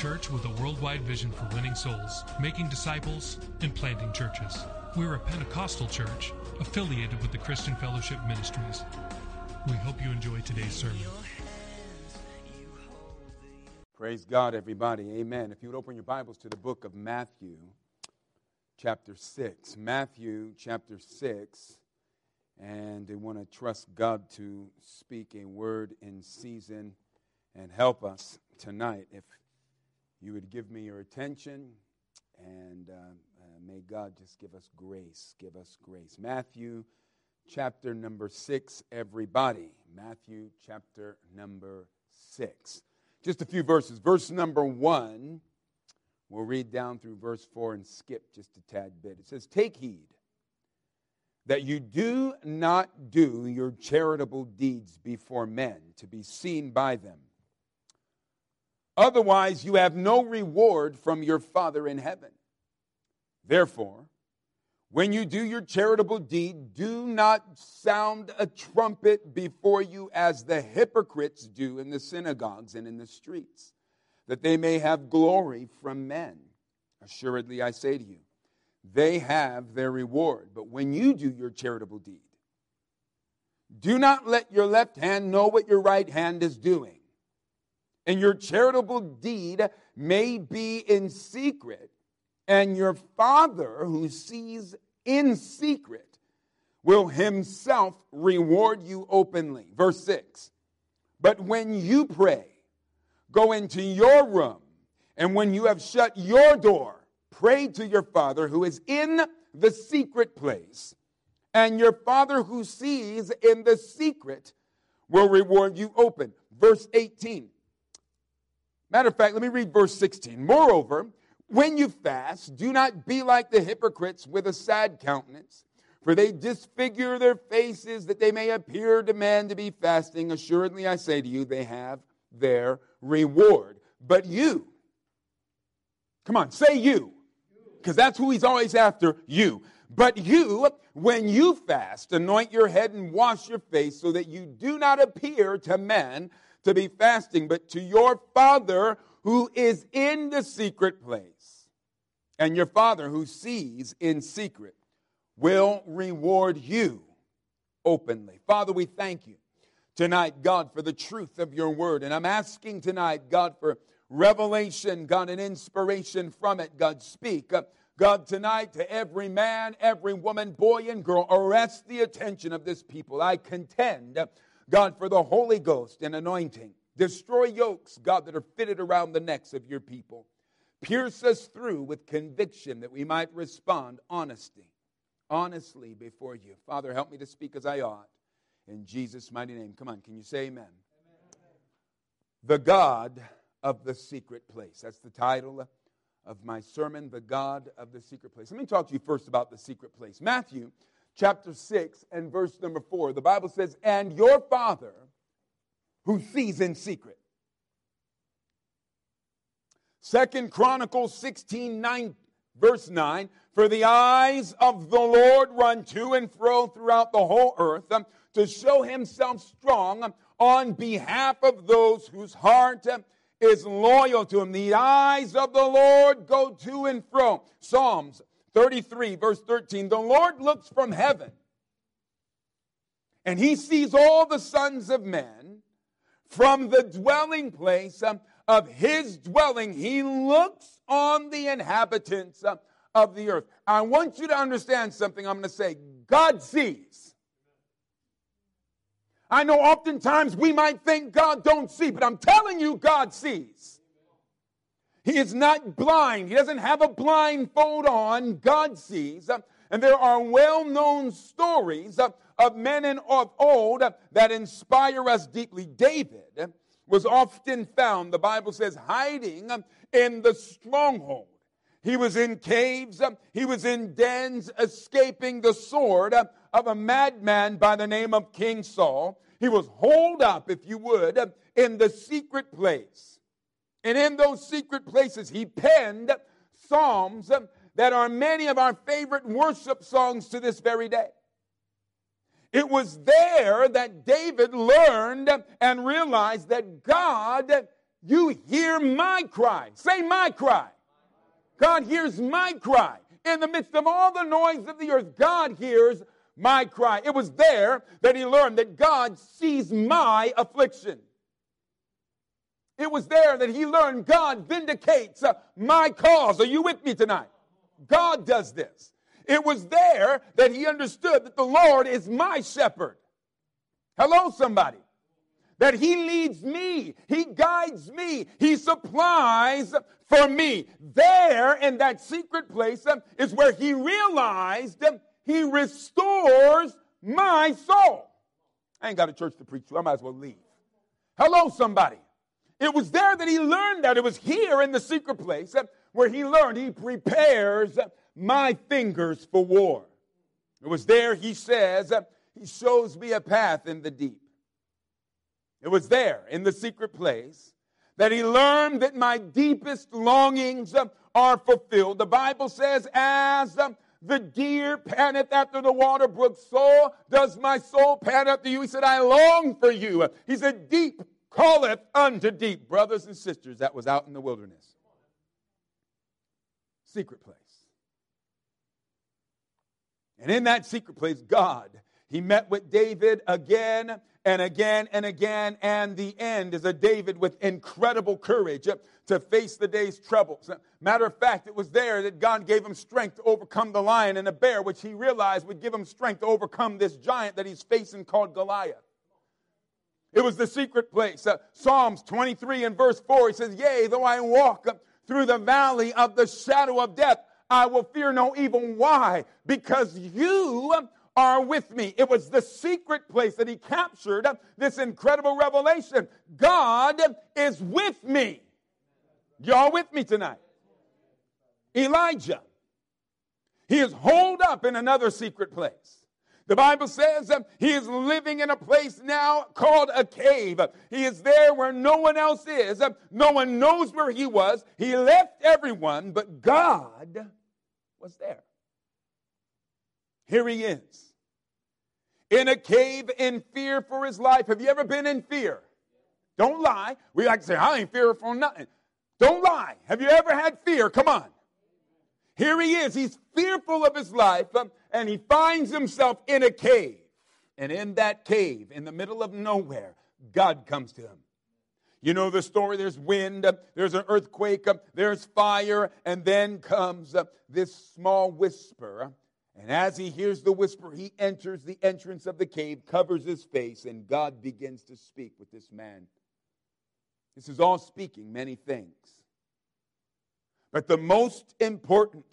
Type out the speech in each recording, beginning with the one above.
Church with a worldwide vision for winning souls, making disciples, and planting churches. We're a Pentecostal church affiliated with the Christian Fellowship Ministries. We hope you enjoy today's sermon. Praise God, everybody. Amen. If you would open your Bibles to the book of Matthew, chapter 6. Matthew, chapter 6. And I want to trust God to speak a word in season and help us tonight. If you would give me your attention, and uh, uh, may God just give us grace. Give us grace. Matthew, chapter number 6, everybody. Matthew, chapter number 6. Just a few verses. Verse number 1, we'll read down through verse 4 and skip just a tad bit. It says, Take heed that you do not do your charitable deeds before men to be seen by them. Otherwise, you have no reward from your Father in heaven. Therefore, when you do your charitable deed, do not sound a trumpet before you as the hypocrites do in the synagogues and in the streets, that they may have glory from men. Assuredly, I say to you, they have their reward. But when you do your charitable deed, do not let your left hand know what your right hand is doing. And your charitable deed may be in secret, and your Father who sees in secret will himself reward you openly. Verse 6 But when you pray, go into your room, and when you have shut your door, pray to your Father who is in the secret place, and your Father who sees in the secret will reward you open. Verse 18 Matter of fact, let me read verse 16. Moreover, when you fast, do not be like the hypocrites with a sad countenance, for they disfigure their faces that they may appear to men to be fasting. Assuredly, I say to you, they have their reward. But you, come on, say you, because that's who he's always after, you. But you, when you fast, anoint your head and wash your face so that you do not appear to men to be fasting, but to your Father who is in the secret place. And your Father who sees in secret will reward you openly. Father, we thank you tonight, God, for the truth of your word. And I'm asking tonight, God, for revelation, God, and inspiration from it. God, speak. Uh, God, tonight to every man, every woman, boy, and girl, arrest the attention of this people. I contend, God, for the Holy Ghost and anointing. Destroy yokes, God, that are fitted around the necks of your people. Pierce us through with conviction that we might respond honesty, honestly before you. Father, help me to speak as I ought. In Jesus' mighty name. Come on, can you say amen? amen. The God of the secret place. That's the title of my sermon, The God of the Secret Place. Let me talk to you first about the secret place. Matthew chapter 6 and verse number 4. The Bible says, And your Father who sees in secret. Second Chronicles 16, 9, verse 9. For the eyes of the Lord run to and fro throughout the whole earth um, to show himself strong on behalf of those whose heart um, is loyal to him. The eyes of the Lord go to and fro. Psalms 33, verse 13. The Lord looks from heaven and he sees all the sons of men from the dwelling place um, of his dwelling. He looks on the inhabitants um, of the earth. I want you to understand something I'm going to say. God sees. I know oftentimes we might think God don't see, but I'm telling you, God sees. He is not blind. He doesn't have a blindfold on. God sees. And there are well known stories of men and of old that inspire us deeply. David was often found, the Bible says, hiding in the stronghold. He was in caves, he was in dens, escaping the sword of a madman by the name of King Saul. He was holed up, if you would, in the secret place. And in those secret places, he penned psalms that are many of our favorite worship songs to this very day. It was there that David learned and realized that God, you hear my cry. Say my cry. God hears my cry. In the midst of all the noise of the earth, God hears my cry. It was there that he learned that God sees my affliction. It was there that he learned God vindicates uh, my cause. Are you with me tonight? God does this. It was there that he understood that the Lord is my shepherd. Hello, somebody. That he leads me, he guides me, he supplies for me. There in that secret place uh, is where he realized uh, he restores my soul. I ain't got a church to preach to, I might as well leave. Hello, somebody. It was there that he learned that. It was here in the secret place where he learned he prepares my fingers for war. It was there, he says, he shows me a path in the deep. It was there in the secret place that he learned that my deepest longings are fulfilled. The Bible says, as the deer panteth after the water brook, so does my soul pant after you. He said, I long for you. He said, deep calleth unto deep. Brothers and sisters, that was out in the wilderness. Secret place. And in that secret place, God, He met with David again and again and again. And the end is a David with incredible courage to face the day's troubles. Matter of fact, it was there that God gave him strength to overcome the lion and the bear, which he realized would give him strength to overcome this giant that he's facing called Goliath. It was the secret place. Uh, Psalms 23 and verse 4, he says, Yea, though I walk through the valley of the shadow of death, I will fear no evil. Why? Because you are with me. It was the secret place that he captured this incredible revelation. God is with me. Y'all with me tonight? Elijah. He is holed up in another secret place. The Bible says uh, he is living in a place now called a cave. He is there where no one else is. No one knows where he was. He left everyone, but God was there. Here he is in a cave in fear for his life. Have you ever been in fear? Don't lie. We like to say, I ain't fearful for nothing. Don't lie. Have you ever had fear? Come on. Here he is. He's fearful of his life, um, and he finds himself in a cave. And in that cave, in the middle of nowhere, God comes to him. You know the story there's wind, um, there's an earthquake, um, there's fire, and then comes um, this small whisper. And as he hears the whisper, he enters the entrance of the cave, covers his face, and God begins to speak with this man. This is all speaking many things. But the most important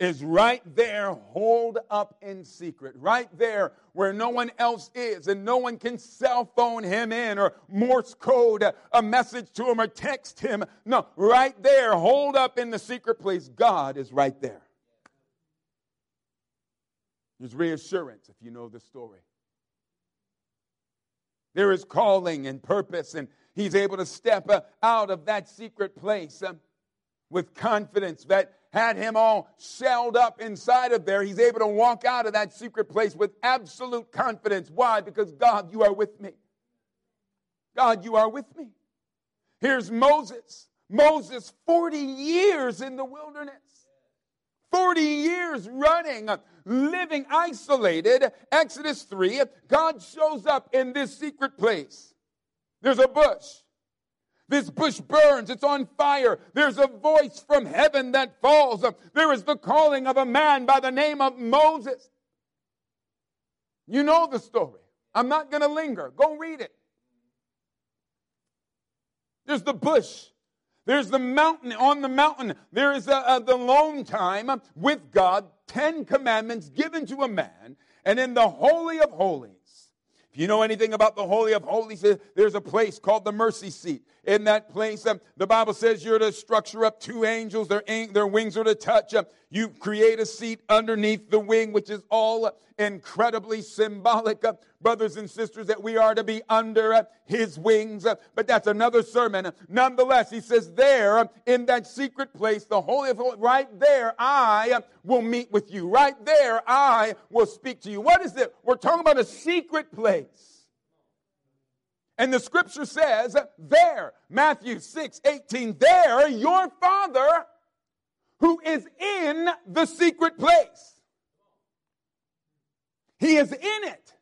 is right there, holed up in secret, right there where no one else is, and no one can cell phone him in or Morse code a message to him or text him. No, right there, holed up in the secret place, God is right there. There's reassurance if you know the story. There is calling and purpose, and he's able to step out of that secret place uh, with confidence that had him all shelled up inside of there, he's able to walk out of that secret place with absolute confidence. Why? Because God, you are with me. God, you are with me. Here's Moses. Moses, 40 years in the wilderness. 40 years running, living isolated. Exodus 3, God shows up in this secret place. There's a bush. This bush burns, it's on fire. There's a voice from heaven that falls. There is the calling of a man by the name of Moses. You know the story. I'm not going to linger. Go read it. There's the bush. There's the mountain. On the mountain, there is a, a, the lone time with God, Ten Commandments given to a man. And in the Holy of Holies, If you know anything about the Holy of Holies, uh, there's a place called the mercy seat. In that place, um, the Bible says you're to structure up two angels, their, their wings are to touch. Um, you create a seat underneath the wing, which is all incredibly symbolic, uh, brothers and sisters, that we are to be under uh, his wings. Uh, but that's another sermon. Nonetheless, he says, there uh, in that secret place, the Holy of Holies, right there, I uh, will meet with you. Right there, I will speak to you. What is it? We're talking about a secret place. And the scripture says, there, Matthew 6, 18, there, your father who is in the secret place. He is in it.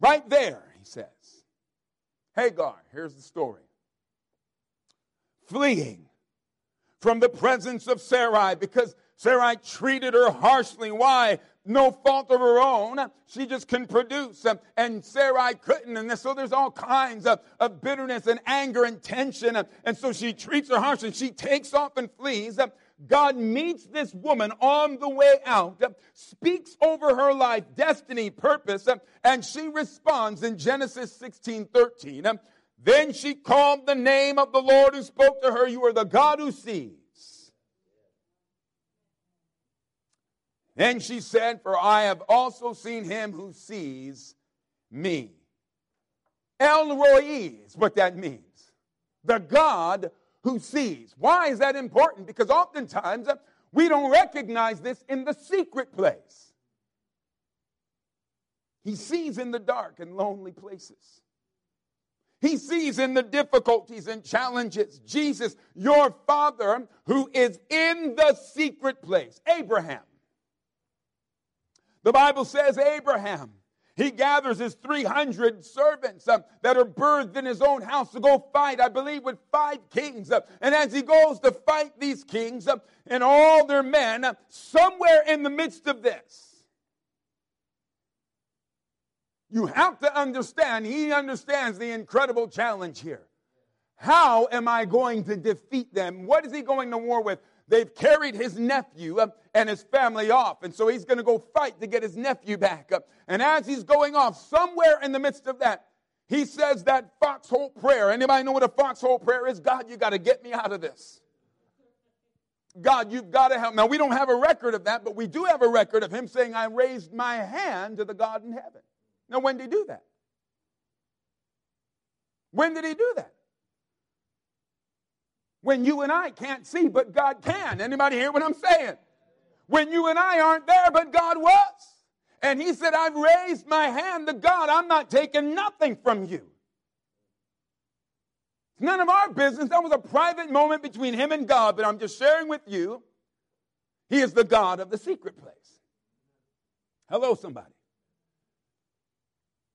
Right there, he says. Hagar, here's the story. Fleeing from the presence of Sarai because Sarai treated her harshly. Why? No fault of her own. She just can produce. And Sarai couldn't. And so there's all kinds of, of bitterness and anger and tension. And so she treats her harsh and She takes off and flees. God meets this woman on the way out, speaks over her life, destiny, purpose, and she responds in Genesis 16 13. Then she called the name of the Lord who spoke to her, You are the God who sees. Then she said, For I have also seen him who sees me. El Roi is what that means. The God who sees. Why is that important? Because oftentimes uh, we don't recognize this in the secret place. He sees in the dark and lonely places. He sees in the difficulties and challenges. Jesus, your Father, who is in the secret place. Abraham the Bible says Abraham, he gathers his 300 servants uh, that are birthed in his own house to go fight, I believe, with five kings. Uh, and as he goes to fight these kings uh, and all their men, uh, somewhere in the midst of this, you have to understand, he understands the incredible challenge here. How am I going to defeat them? What is he going to war with? They've carried his nephew uh, and his family off. And so he's going to go fight to get his nephew back. Uh, and as he's going off, somewhere in the midst of that, he says that foxhole prayer. Anybody know what a foxhole prayer is? God, you got to get me out of this. God, you've got to help. Now, we don't have a record of that, but we do have a record of him saying, I raised my hand to the God in heaven. Now, when did he do that? When did he do that? When you and I can't see, but God can. Anybody hear what I'm saying? When you and I aren't there, but God was. And he said, I've raised my hand to God. I'm not taking nothing from you. It's none of our business. That was a private moment between him and God, but I'm just sharing with you. He is the God of the secret place. Hello, somebody.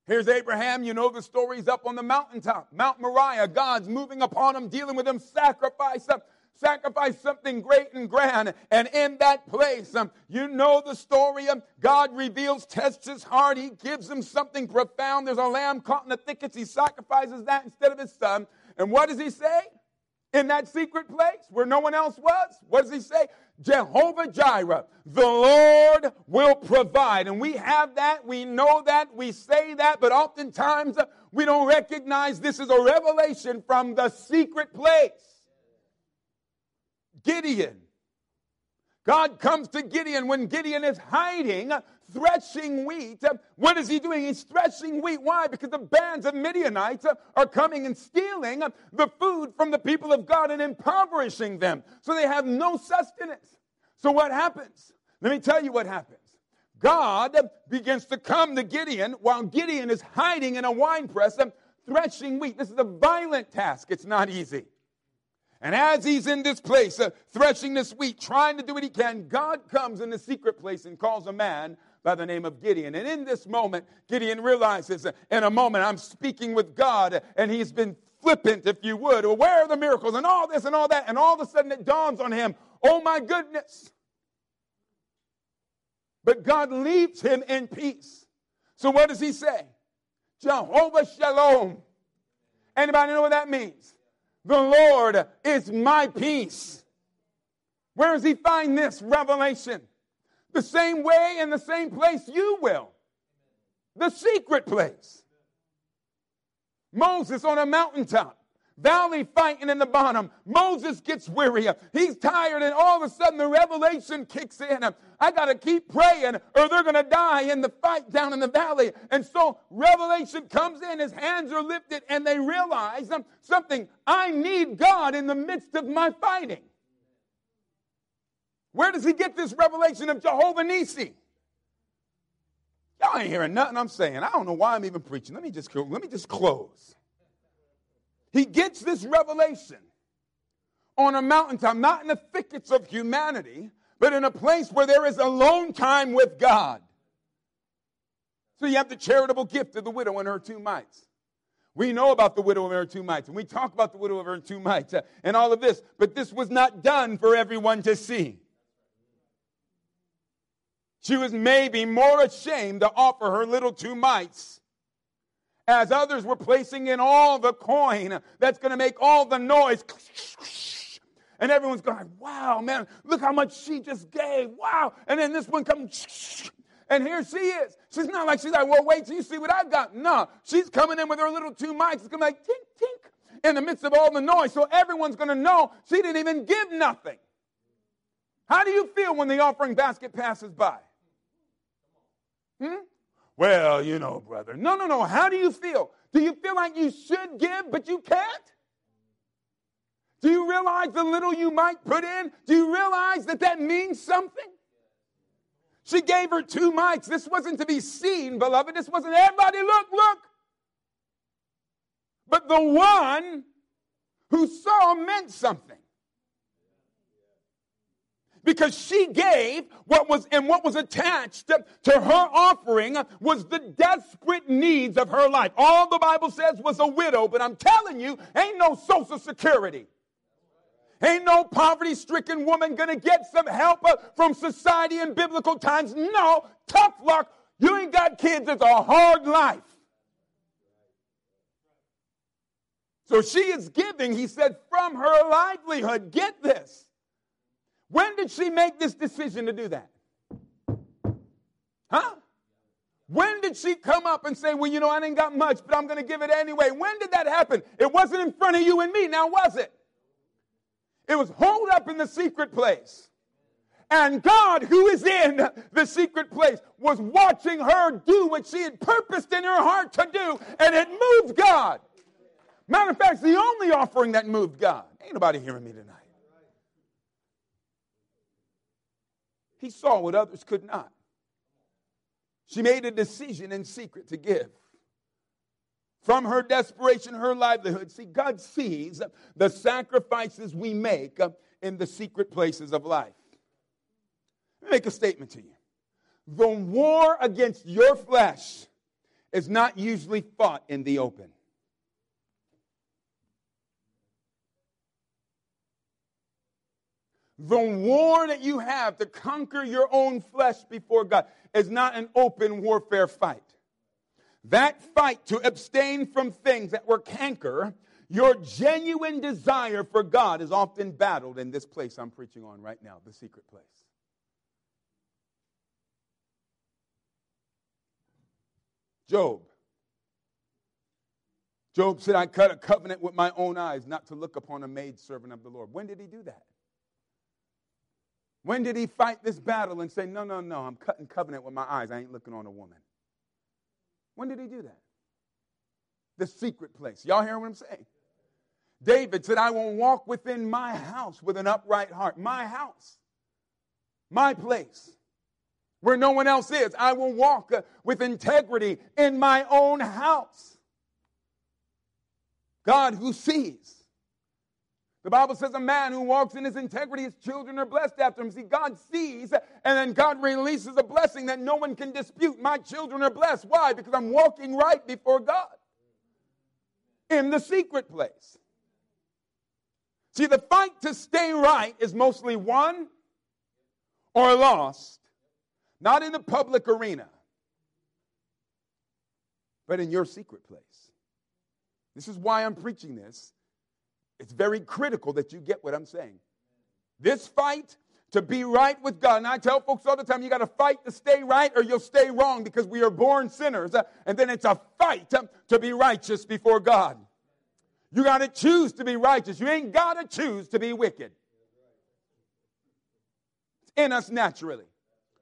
Here's Abraham. You know the story's up on the mountaintop. Mount Moriah. God's moving upon him, dealing with him. Sacrifice, sacrifice something great and grand. And in that place, um, you know the story. Um, God reveals, tests his heart. He gives him something profound. There's a lamb caught in the thickets. He sacrifices that instead of his son. And what does he say? In that secret place where no one else was? What does he say? Jehovah Jireh, the Lord will provide. And we have that, we know that, we say that, but oftentimes uh, we don't recognize this is a revelation from the secret place. Gideon. God comes to Gideon when Gideon is hiding, threshing wheat. What is he doing? He's threshing wheat. Why? Because the bands of Midianites are coming and stealing the food from the people of God and impoverishing them. So they have no sustenance. So what happens? Let me tell you what happens. God begins to come to Gideon while Gideon is hiding in a wine press and threshing wheat. This is a violent task. It's not easy. And as he's in this place, uh, threshing this wheat, trying to do what he can, God comes in the secret place and calls a man by the name of Gideon. And in this moment, Gideon realizes, in a moment, I'm speaking with God, and he's been flippant, if you would. Well, where are the miracles and all this and all that? And all of a sudden it dawns on him, oh my goodness. But God leaves him in peace. So what does he say? Jehovah Shalom. Anybody know what that means? The Lord is my peace. Where does he find this revelation? The same way and the same place you will. The secret place. Moses on a mountaintop valley fighting in the bottom. Moses gets weary. He's tired, and all of a sudden the revelation kicks in. I got to keep praying, or they're going to die in the fight down in the valley. And so revelation comes in, his hands are lifted, and they realize something. I need God in the midst of my fighting. Where does he get this revelation of Jehovah Nisi? Y'all ain't hearing nothing I'm saying. I don't know why I'm even preaching. Let me just let me just close. He gets this revelation on a mountaintop, not in the thickets of humanity, but in a place where there is alone time with God. So you have the charitable gift of the widow and her two mites. We know about the widow and her two mites, and we talk about the widow of her two mites uh, and all of this, but this was not done for everyone to see. She was maybe more ashamed to offer her little two mites as others were placing in all the coin that's going to make all the noise. And everyone's going, wow, man, look how much she just gave. Wow. And then this one comes, and here she is. She's not like she's like, well, wait till you see what I've got. No, she's coming in with her little two mites. It's going to be like, tink, tink, in the midst of all the noise. So everyone's going to know she didn't even give nothing. How do you feel when the offering basket passes by? Hmm? Well, you know, brother. No, no, no. How do you feel? Do you feel like you should give, but you can't? Do you realize the little you might put in? Do you realize that that means something? She gave her two mites. This wasn't to be seen, beloved. This wasn't everybody look, look. But the one who saw meant something because she gave what was and what was attached to her offering was the desperate needs of her life. All the Bible says was a widow, but I'm telling you, ain't no social security. Ain't no poverty stricken woman gonna get some help uh, from society in biblical times. No, tough luck. You ain't got kids. It's a hard life. So she is giving, he said, from her livelihood. Get this. When did she make this decision to do that? Huh? When did she come up and say, Well, you know, I ain't got much, but I'm going to give it anyway? When did that happen? It wasn't in front of you and me, now was it? It was holed up in the secret place. And God, who is in the secret place, was watching her do what she had purposed in her heart to do, and it moved God. Matter of fact, it's the only offering that moved God. Ain't nobody hearing me tonight. He saw what others could not. She made a decision in secret to give. From her desperation, her livelihood. See, God sees the sacrifices we make in the secret places of life. Make a statement to you. The war against your flesh is not usually fought in the open. The war that you have to conquer your own flesh before God is not an open warfare fight. That fight to abstain from things that were canker, your genuine desire for God is often battled in this place I'm preaching on right now, the secret place. Job. Job said, I cut a covenant with my own eyes not to look upon a maidservant of the Lord. When did he do that? When did he fight this battle and say, No, no, no, I'm cutting covenant with my eyes. I ain't looking on a woman? When did he do that? The secret place. Y'all hear what I'm saying? David said, I will walk within my house with an upright heart. My house, my place, where no one else is. I will walk uh, with integrity in my own house. God who sees. The Bible says a man who walks in his integrity, his children are blessed after him. See, God sees, and then God releases a blessing that no one can dispute. My children are blessed. Why? Because I'm walking right before God in the secret place. See, the fight to stay right is mostly won or lost, not in the public arena, but in your secret place. This is why I'm preaching this it's very critical that you get what I'm saying. This fight to be right with God. And I tell folks all the time, you got to fight to stay right or you'll stay wrong because we are born sinners. Uh, and then it's a fight uh, to be righteous before God. You got to choose to be righteous. You ain't got to choose to be wicked. It's in us naturally.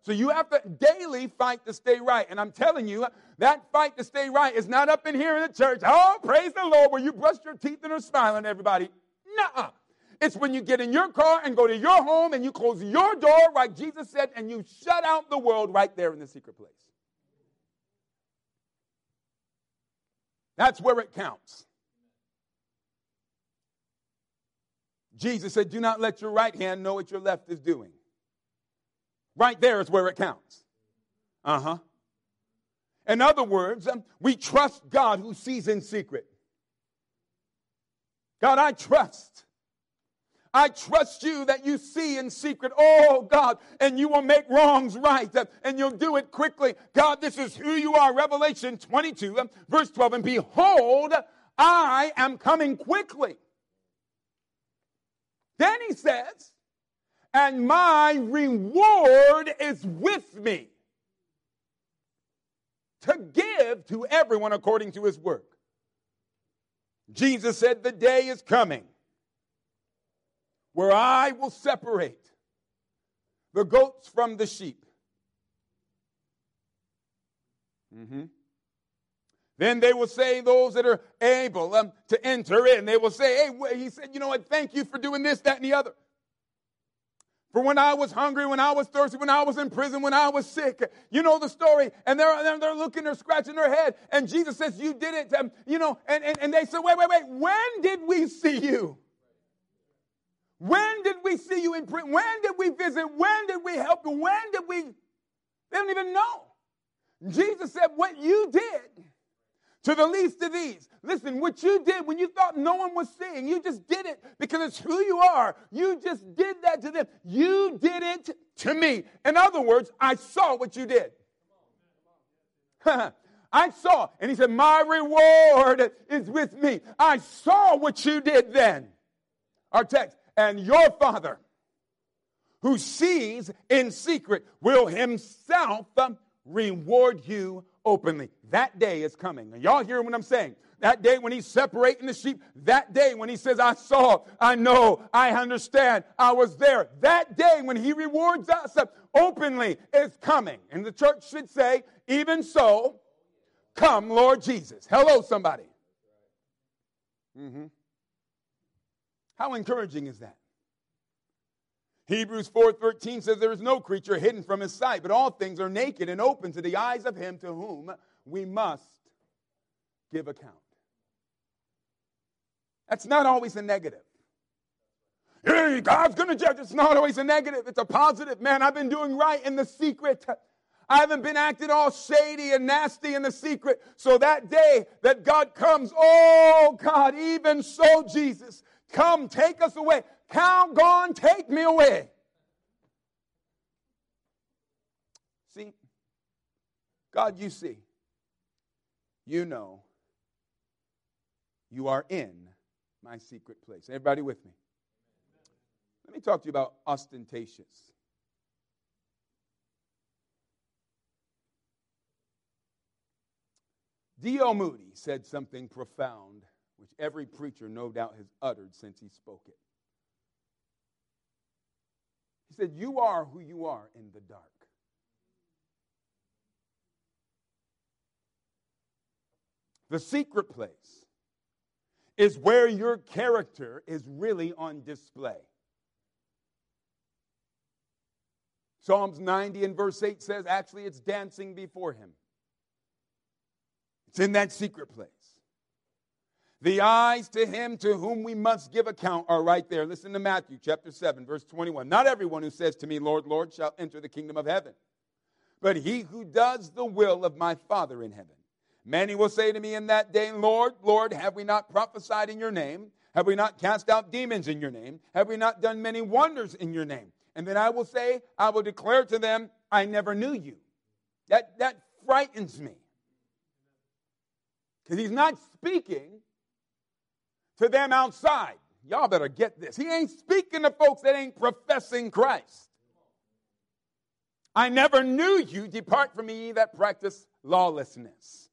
So you have to daily fight to stay right. And I'm telling you, that fight to stay right is not up in here in the church. Oh, praise the Lord, where you brush your teeth and are smiling everybody. Nuh It's when you get in your car and go to your home and you close your door, like Jesus said, and you shut out the world right there in the secret place. That's where it counts. Jesus said, Do not let your right hand know what your left is doing. Right there is where it counts. Uh huh. In other words, um, we trust God who sees in secret. God, I trust. I trust you that you see in secret, oh God, and you will make wrongs right uh, and you'll do it quickly. God, this is who you are. Revelation 22, um, verse 12. And behold, I am coming quickly. Then he says, and my reward is with me to give to everyone according to his work. Jesus said, The day is coming where I will separate the goats from the sheep. Mm-hmm. Then they will say, those that are able um, to enter in, they will say, Hey, he said, You know what? Thank you for doing this, that, and the other. For when I was hungry, when I was thirsty, when I was in prison, when I was sick, you know the story. And they're, they're looking, they're scratching their head. And Jesus says, You did it. Um, you know, and, and, and they said, Wait, wait, wait. When did we see you? When did we see you in prison? When did we visit? When did we help you? When did we? They don't even know. Jesus said, What you did to the least of these. Listen, what you did when you thought no one was seeing, you just did it because it's who you are. You just did that to them. You did it to me. In other words, I saw what you did. I saw. And he said, My reward is with me. I saw what you did then. Our text. And your father, who sees in secret, will himself reward you openly. That day is coming. And y'all hear what I'm saying? That day when he's separating the sheep, that day when he says, I saw, I know, I understand, I was there. That day when he rewards us openly is coming. And the church should say, even so, come, Lord Jesus. Hello, somebody. Mm-hmm. How encouraging is that? Hebrews 4:13 says there is no creature hidden from his sight, but all things are naked and open to the eyes of him to whom we must give account. That's not always a negative. Hey, God's going to judge. It's not always a negative. It's a positive. Man, I've been doing right in the secret. I haven't been acting all shady and nasty in the secret. So that day that God comes, oh God, even so, Jesus, come take us away. Count gone, take me away. See, God, you see, you know, you are in my secret place. Everybody with me? Let me talk to you about ostentatious. D.L. Moody said something profound, which every preacher no doubt has uttered since he spoke it. He said, You are who you are in the dark. The secret place is where your character is really on display. Psalms 90 and verse 8 says, actually, it's dancing before him. It's in that secret place. The eyes to him to whom we must give account are right there. Listen to Matthew chapter 7, verse 21. Not everyone who says to me, Lord, Lord, shall enter the kingdom of heaven, but he who does the will of my Father in heaven. Many will say to me in that day, Lord, Lord, have we not prophesied in your name? Have we not cast out demons in your name? Have we not done many wonders in your name? And then I will say, I will declare to them, I never knew you. That, that frightens me. Because he's not speaking to them outside. Y'all better get this. He ain't speaking to folks that ain't professing Christ. I never knew you. Depart from me, that practice lawlessness.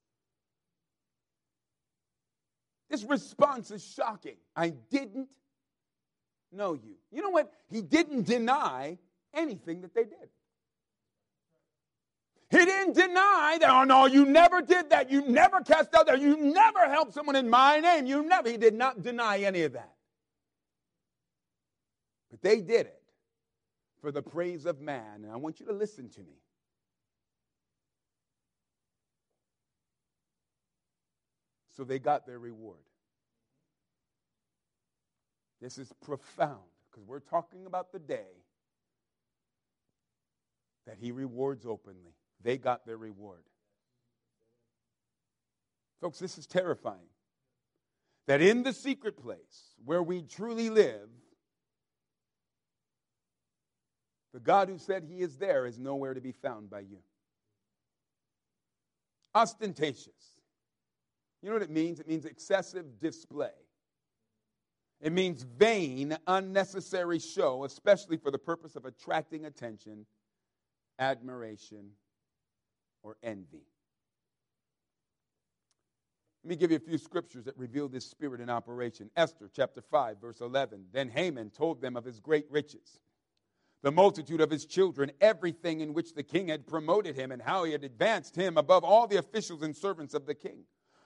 This response is shocking. I didn't know you. You know what? He didn't deny anything that they did. He didn't deny that, oh no, you never did that. You never cast out there. You never helped someone in my name. You never. He did not deny any of that. But they did it for the praise of man. And I want you to listen to me. So they got their reward. This is profound because we're talking about the day that he rewards openly. They got their reward. Folks, this is terrifying. That in the secret place where we truly live, the God who said he is there is nowhere to be found by you. Ostentatious. You know what it means? It means excessive display. It means vain, unnecessary show, especially for the purpose of attracting attention, admiration, or envy. Let me give you a few scriptures that reveal this spirit in operation. Esther chapter 5, verse 11. Then Haman told them of his great riches, the multitude of his children, everything in which the king had promoted him, and how he had advanced him above all the officials and servants of the king.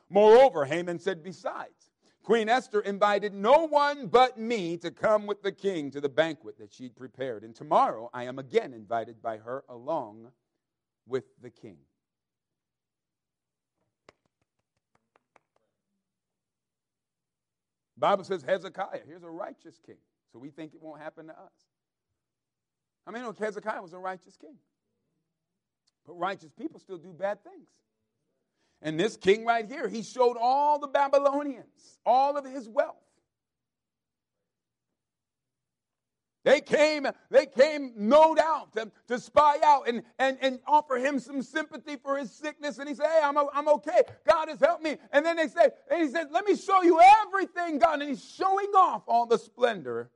Moreover, Haman said, Besides, Queen Esther invited no one but me to come with the king to the banquet that she'd prepared. And tomorrow I am again invited by her along with the king. The Bible says Hezekiah, here's a righteous king. So we think it won't happen to us. I mean, Hezekiah was a righteous king. But righteous people still do bad things. And this king right here, he showed all the Babylonians all of his wealth. They came, they came, no doubt, to, to spy out and, and, and offer him some sympathy for his sickness. And he said, Hey, I'm, I'm okay. God has helped me. And then they say, and he said, Let me show you everything, God. And he's showing off all the splendor.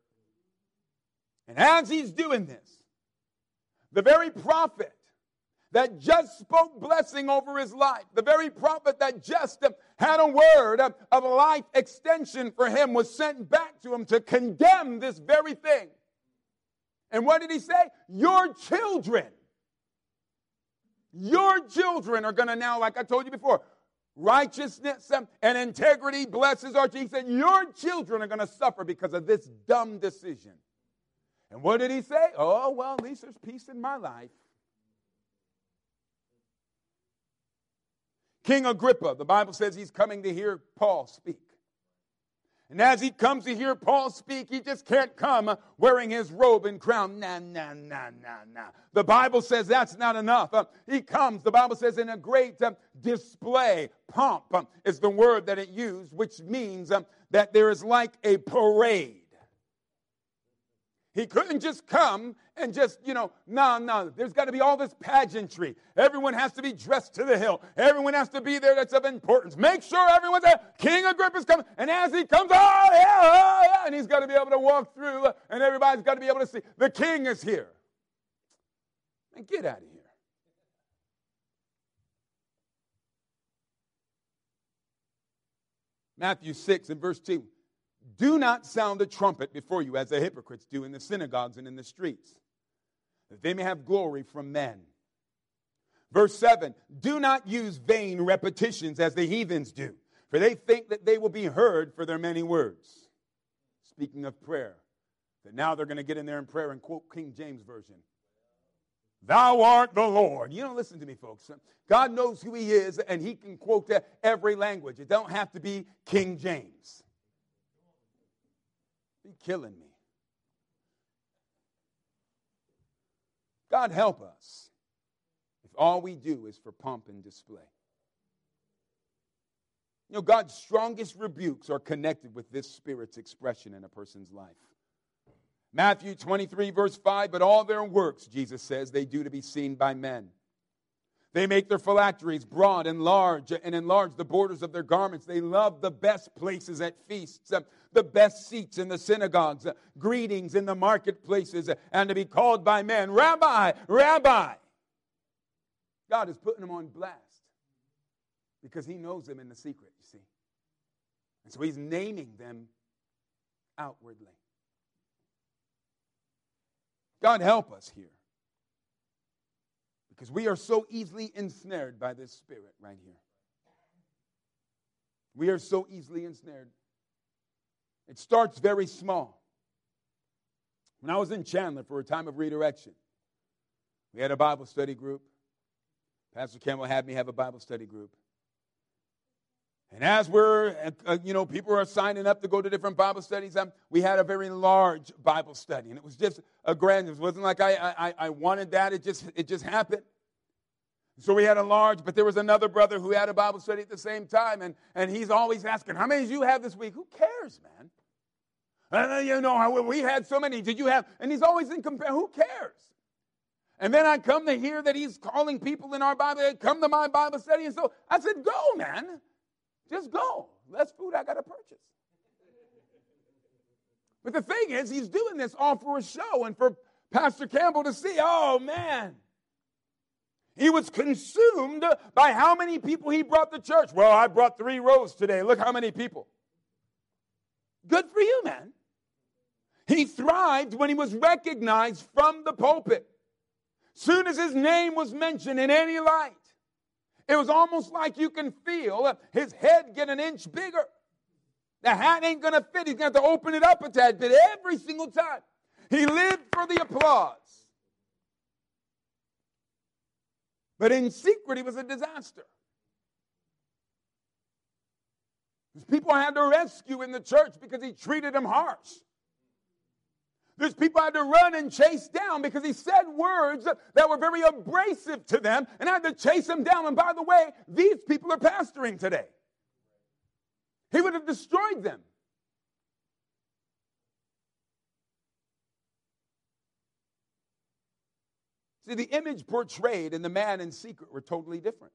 And as he's doing this, the very prophet that just spoke blessing over his life, the very prophet that just had a word of, life extension for him, was sent back to him to condemn this very thing. And what did he say? Your children, your children are going to now, like I told you before, righteousness and integrity blesses our He said, Your children are going to suffer because of this dumb decision. And what did he say? Oh, well, at least there's peace in my life. King Agrippa, the Bible says he's coming to hear Paul speak. And as he comes to hear Paul speak, he just can't come wearing his robe and crown. Nah, nah, nah, nah, nah. The Bible says that's not enough. Uh, he comes, the Bible says, in a great uh, display. Pomp uh, is the word that it used, which means um, that there is like a parade. He couldn't just come and just, you know, no, no. There's got to be all this pageantry. Everyone has to be dressed to the hill. Everyone has to be there that's of importance. Make sure everyone's there. King Agrippa's coming. And as he comes, oh, yeah, oh, yeah. And he's got to be able to walk through, and everybody's got to be able to see. The king is here. And get out of here. Matthew 6 and verse 2. Do not sound a trumpet before you, as the hypocrites do in the synagogues and in the streets, that they may have glory from men. Verse 7 Do not use vain repetitions as the heathens do, for they think that they will be heard for their many words. Speaking of prayer, that now they're going to get in there in prayer and quote King James Version. Thou art the Lord. You don't listen to me, folks. God knows who He is, and He can quote every language. It don't have to be King James be killing me. God help us if all we do is for pomp and display. You know, God's strongest rebukes are connected with this spirit's expression in a person's life. Matthew 23, verse 5, but all their works, Jesus says, they do to be seen by men. They make their phylacteries broad and large and enlarge the borders of their garments. They love the best places at feasts, uh, the best seats in the synagogues, uh, greetings in the marketplaces, uh, and to be called by men, Rabbi, Rabbi. God is putting them on blast because He knows them in the secret, you see. And so He's naming them outwardly. God help us here. Because we are so easily ensnared by this spirit right here. We are so easily ensnared. It starts very small. When I was in Chandler for a time of redirection, we had a Bible study group. Pastor Campbell had me have a Bible study group. And as we're, uh, you know, people are signing up to go to different Bible studies, um, we had a very large Bible study. And it was just a grand, it wasn't like I, I, I wanted that, it just, it just happened. So we had a large, but there was another brother who had a Bible study at the same time, and, and he's always asking, How many did you have this week? Who cares, man? And, uh, you know, we had so many. Did you have? And he's always in compare. Who cares? And then I come to hear that he's calling people in our Bible, come to my Bible study. And so I said, Go, man. Just go. Less food I got to purchase. But the thing is, he's doing this all for a show and for Pastor Campbell to see, oh man. He was consumed by how many people he brought to church. Well, I brought three rows today. Look how many people. Good for you, man. He thrived when he was recognized from the pulpit. Soon as his name was mentioned in any light, it was almost like you can feel his head get an inch bigger. The hat ain't to fit. He's to have to open it up a tad bit every single time. He lived for the applause. But in secret, he was a disaster. There's people I had to rescue in the church because he treated them harsh. There's people I had to run and chase down because he said words that were very abrasive to them, and I had to chase them down. And by the way, these people are pastoring today. He would have destroyed them. See, the image portrayed and the man in secret were totally different.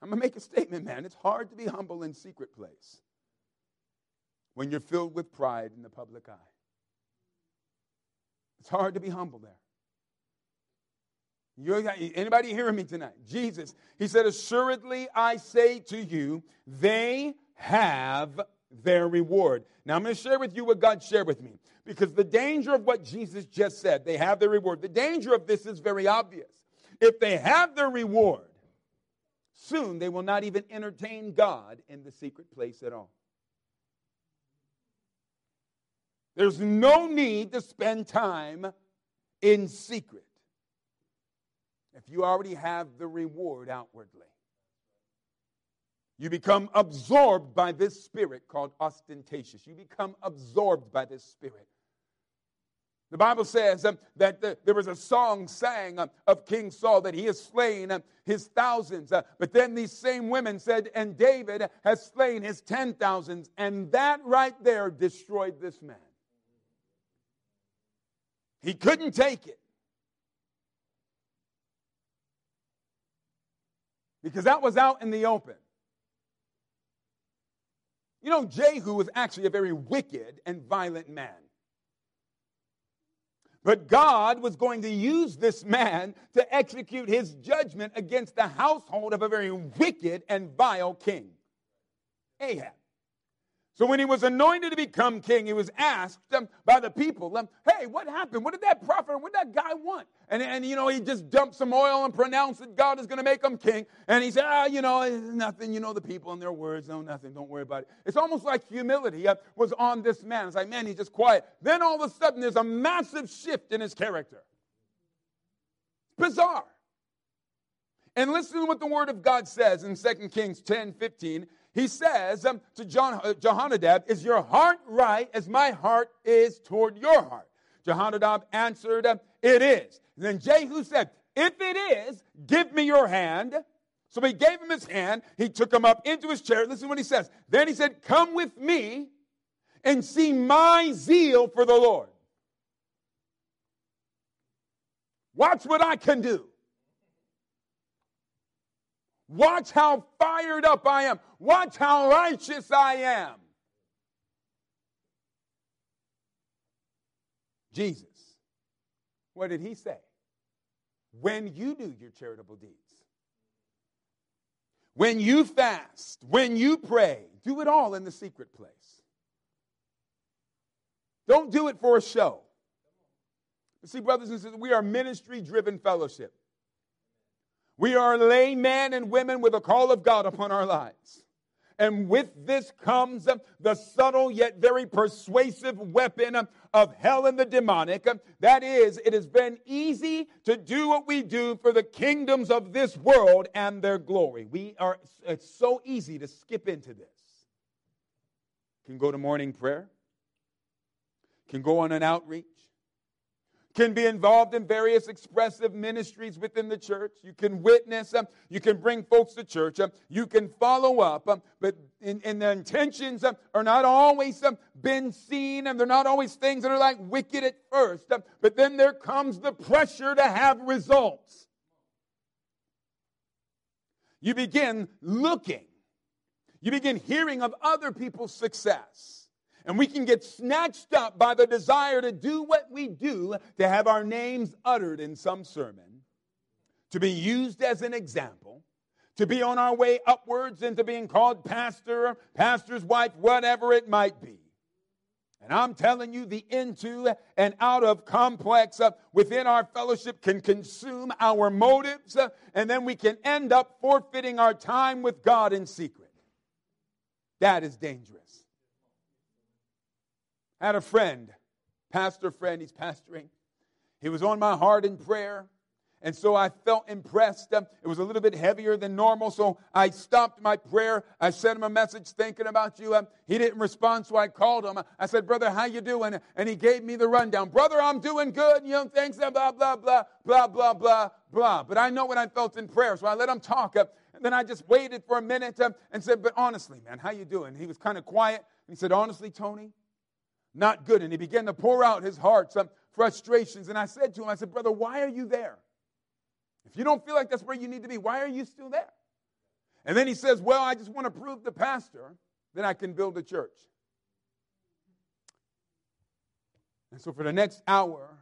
I'm going to make a statement, man. It's hard to be humble in secret place when you're filled with pride in the public eye. It's hard to be humble there. You're, anybody hearing me tonight? Jesus, he said, Assuredly I say to you, they have their reward. Now I'm going to share with you what God shared with me because the danger of what Jesus just said, they have their reward. The danger of this is very obvious. If they have their reward, soon they will not even entertain God in the secret place at all. There's no need to spend time in secret if you already have the reward outwardly. You become absorbed by this spirit called ostentatious. You become absorbed by this spirit. The Bible says um, that the, there was a song sang uh, of King Saul that he has slain uh, his thousands. Uh, but then these same women said, and David has slain his ten thousands. And that right there destroyed this man. He couldn't take it. Because that was out in the open. You know, Jehu was actually a very wicked and violent man. But God was going to use this man to execute his judgment against the household of a very wicked and vile king, Ahab. So when he was anointed to become king, he was asked um, by the people, um, hey, what happened? What did that prophet, what did that guy want? And, and, you know, he just dumped some oil and pronounced that God is going to make him king. And he said, ah, you know, nothing. You know, the people and their words, no, nothing. Don't worry about it. It's almost like humility uh, was on this man. It's like, man, he's just quiet. Then all of a sudden, there's a massive shift in his character. Bizarre. And listen to what the word of God says in 2 Kings 10 15 he says um, to John, uh, Jehonadab, Is your heart right as my heart is toward your heart? Jehonadab answered, um, It is. And then Jehu said, If it is, give me your hand. So he gave him his hand. He took him up into his chair. Listen to what he says. Then he said, Come with me and see my zeal for the Lord. Watch what I can do. Watch how fired up I am. Watch how righteous I am. Jesus, what did he say? when you do your charitable deeds. When you fast, when you pray, do it all in the secret place. Don't do it for a show. See, brothers and sisters, we are ministry driven fellowship. We are laymen and women with a call of God upon our lives. And with this comes the subtle yet very persuasive weapon of hell and the demonic. That is, it has been easy to do what we do for the kingdoms of this world and their glory. We are, it's so easy to skip into this. Can go to morning prayer, can go on an outreach, can be involved in various expressive ministries within the church. You can witness, um, you can bring folks to church, um, you can follow up, um, but in, in the intentions um, are not always um, been seen, and they're not always things that are like wicked at first. um, but then there comes the pressure to have results. You begin looking, you begin hearing of other people's success. And we can get snatched up by the desire to do what we do, to have our names uttered in some sermon, to be used as an example, to be on our way upwards into being called pastor, pastor's wife, whatever it might be. And I'm telling you, the into and out of complex uh, within our fellowship can consume our motives, uh, and then we can end up forfeiting our time with God in secret. That is dangerous. Had a friend, pastor friend, he's pastoring. He was on my heart in prayer. And so I felt impressed. Um, it was a little bit heavier than normal. So I stopped my prayer. I sent him a message thinking about you. Um, he didn't respond, so I called him. I said, brother, how you doing? And he gave me the rundown. Brother, I'm doing good. You know, thanks, blah, blah, blah, blah, blah, blah, blah. But I know what I felt in prayer. So I let him talk. Um, and then I just waited for a minute and said, but honestly, man, how you doing? He was kind of quiet. He said, honestly, Tony, not good. And he began to pour out his heart, some frustrations. And I said to him, I said, Brother, why are you there? If you don't feel like that's where you need to be, why are you still there? And then he says, Well, I just want to prove the pastor that I can build a church. And so for the next hour,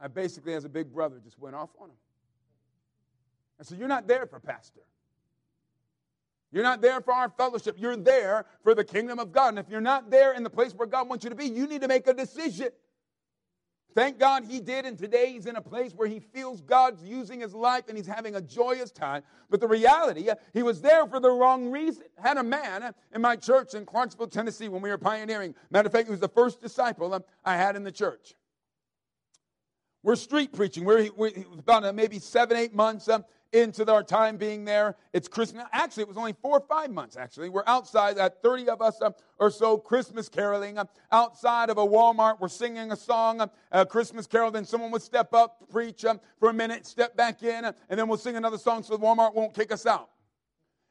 I basically, as a big brother, just went off on him. I said, You're not there for pastor. You're not there for our fellowship. You're there for the kingdom of God. And if you're not there in the place where God wants you to be, you need to make a decision. Thank God he did, and today he's in a place where he feels God's using his life and he's having a joyous time. But the reality, he was there for the wrong reason. Had a man in my church in Clarksville, Tennessee, when we were pioneering. Matter of fact, he was the first disciple I had in the church. We're street preaching. We're, we're about uh, maybe seven, eight months uh, into our time being there. It's Christmas. Actually, it was only four or five months, actually. We're outside, at 30 of us uh, or so, Christmas caroling. Uh, outside of a Walmart, we're singing a song, uh, a Christmas carol. Then someone would step up, preach for a minute, step back in, uh, and then we'll sing another song so the Walmart won't kick us out.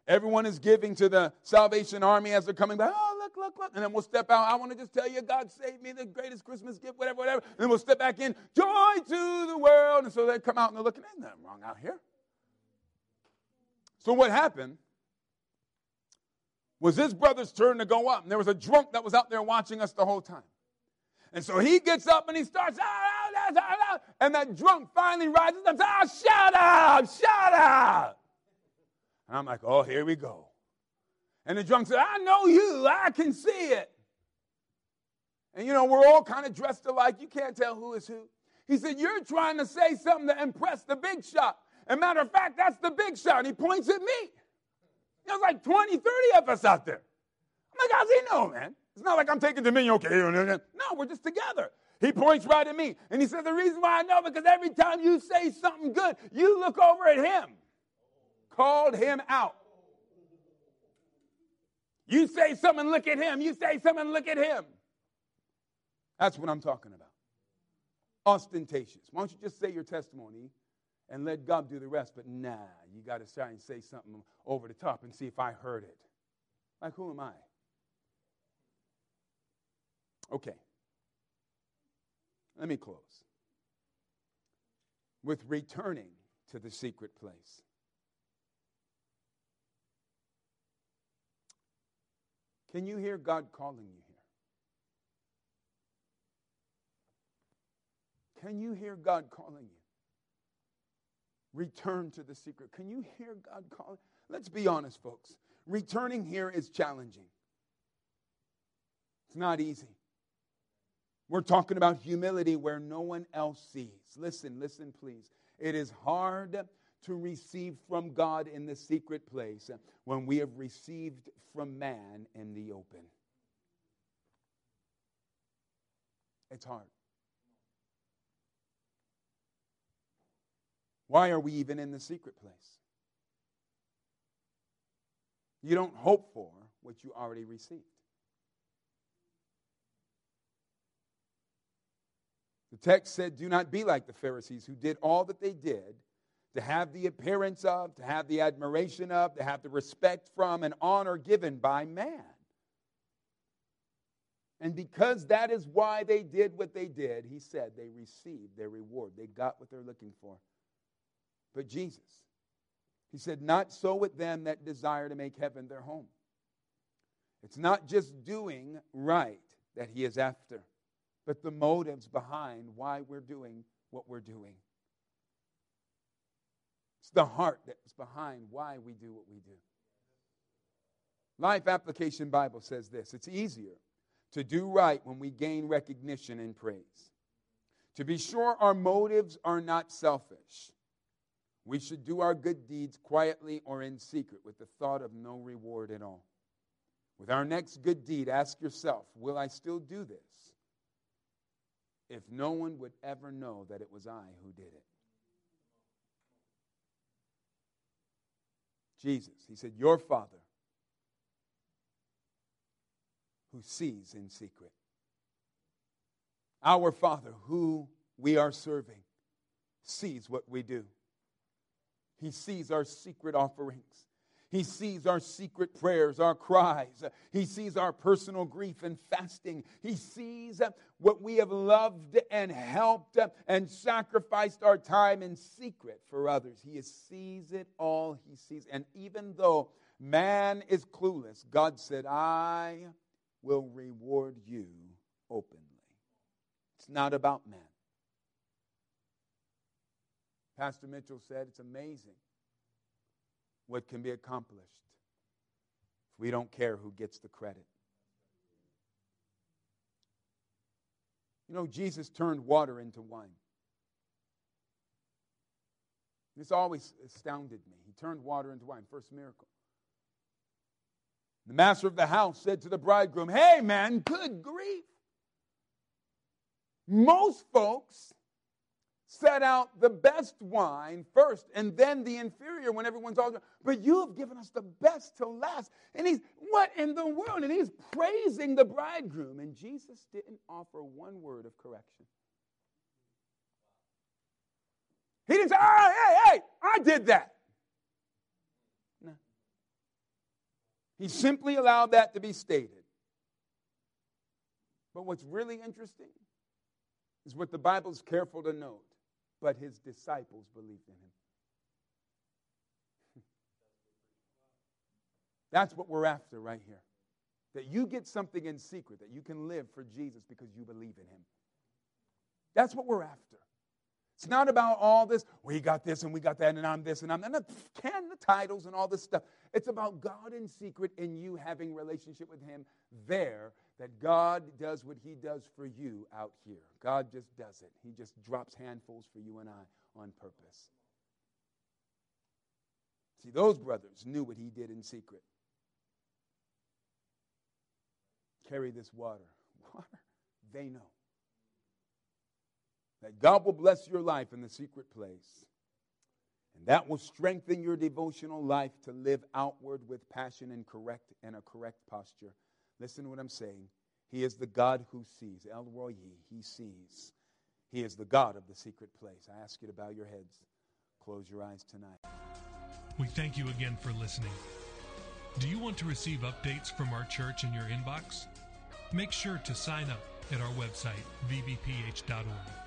Everyone is giving to the Salvation Army as they're coming back. Oh, look, look, look. And then we'll step out. I want to just tell you, God saved me, the greatest Christmas gift, whatever, whatever. And then we'll step back in. Joy to the world. And so they come out and they're looking, ain't nothing wrong out here. So what happened was his brother's turn to go up. And there was a drunk that was out there watching us the whole time. And so he gets up and he starts, ah, ah, ah, ah, and that drunk finally rises up oh, shut up, shut up. And I'm like, oh, here we go. And the drunk said, I know you, I can see it. And you know, we're all kind of dressed alike. You can't tell who is who. He said, You're trying to say something to impress the big shot. And matter of fact, that's the big shot. And he points at me. There's like 20, 30 of us out there. I'm like, how's he know, man? It's not like I'm taking dominion, okay. No, we're just together. He points right at me. And he said, The reason why I know, because every time you say something good, you look over at him. Called him out. You say something, look at him. You say something, look at him. That's what I'm talking about. Ostentatious. Why don't you just say your testimony and let God do the rest. But nah, you got to try and say something over the top and see if I heard it. Like, who am I? Okay. Let me close with returning to the secret place. Can you hear God calling you here? Can you hear God calling you? Return to the secret. Can you hear God calling? Let's be honest, folks. Returning here is challenging. It's not easy. We're talking about humility where no one else sees. Listen, listen, please. It is hard to receive from God in the secret place when we have received from man in the open. It's hard. Why are we even in the secret place? You don't hope for what you already received. The text said, Do not be like the Pharisees who did all that they did to have the appearance of, to have the admiration of, to have the respect from, and honor given by man. And because that is why they did what they did, he said they received their reward. They got what they're looking for. But Jesus, he said, Not so with them that desire to make heaven their home. It's not just doing right that he is after, but the motives behind why we're doing what we're doing. It's the heart that's behind why we do what we do. Life Application Bible says this it's easier to do right when we gain recognition and praise. To be sure, our motives are not selfish. We should do our good deeds quietly or in secret with the thought of no reward at all. With our next good deed, ask yourself Will I still do this if no one would ever know that it was I who did it? Jesus, he said, Your Father who sees in secret. Our Father who we are serving sees what we do. He sees our secret offerings. He sees our secret prayers, our cries. He sees our personal grief and fasting. He sees what we have loved and helped and sacrificed our time in secret for others. He sees it all. He sees. And even though man is clueless, God said, I will reward you openly. It's not about man. Pastor Mitchell said it's amazing what can be accomplished if we don't care who gets the credit. You know, Jesus turned water into wine. This always astounded me. He turned water into wine, first miracle. The master of the house said to the bridegroom, Hey, man, good grief. Most folks set out the best wine first and then the inferior when everyone's all but you have given us the best till last. And he's what in the world? And he's praising the bridegroom. And jesus didn't offer one word of correction. He didn't say oh hey hey i did that. No. He simply allowed that to be stated. But what's really interesting is what the bible's careful to note but his disciples believed in him. That's what we're after right here. That you get something in secret, that you can live for Jesus because you believe in him. That's what we're after. It's not about all this, we got this and we got that, and I'm this and I'm that. Can the titles and all this stuff. It's about God in secret and you having relationship with him there that God does what He does for you out here. God just does it. He just drops handfuls for you and I on purpose. See, those brothers knew what He did in secret. Carry this water. Water? They know. That God will bless your life in the secret place. And that will strengthen your devotional life to live outward with passion and correct and a correct posture Listen to what I'm saying. He is the God who sees. El Roi, he sees. He is the God of the secret place. I ask you to bow your heads, close your eyes tonight. We thank you again for listening. Do you want to receive updates from our church in your inbox? Make sure to sign up at our website, vbph.org.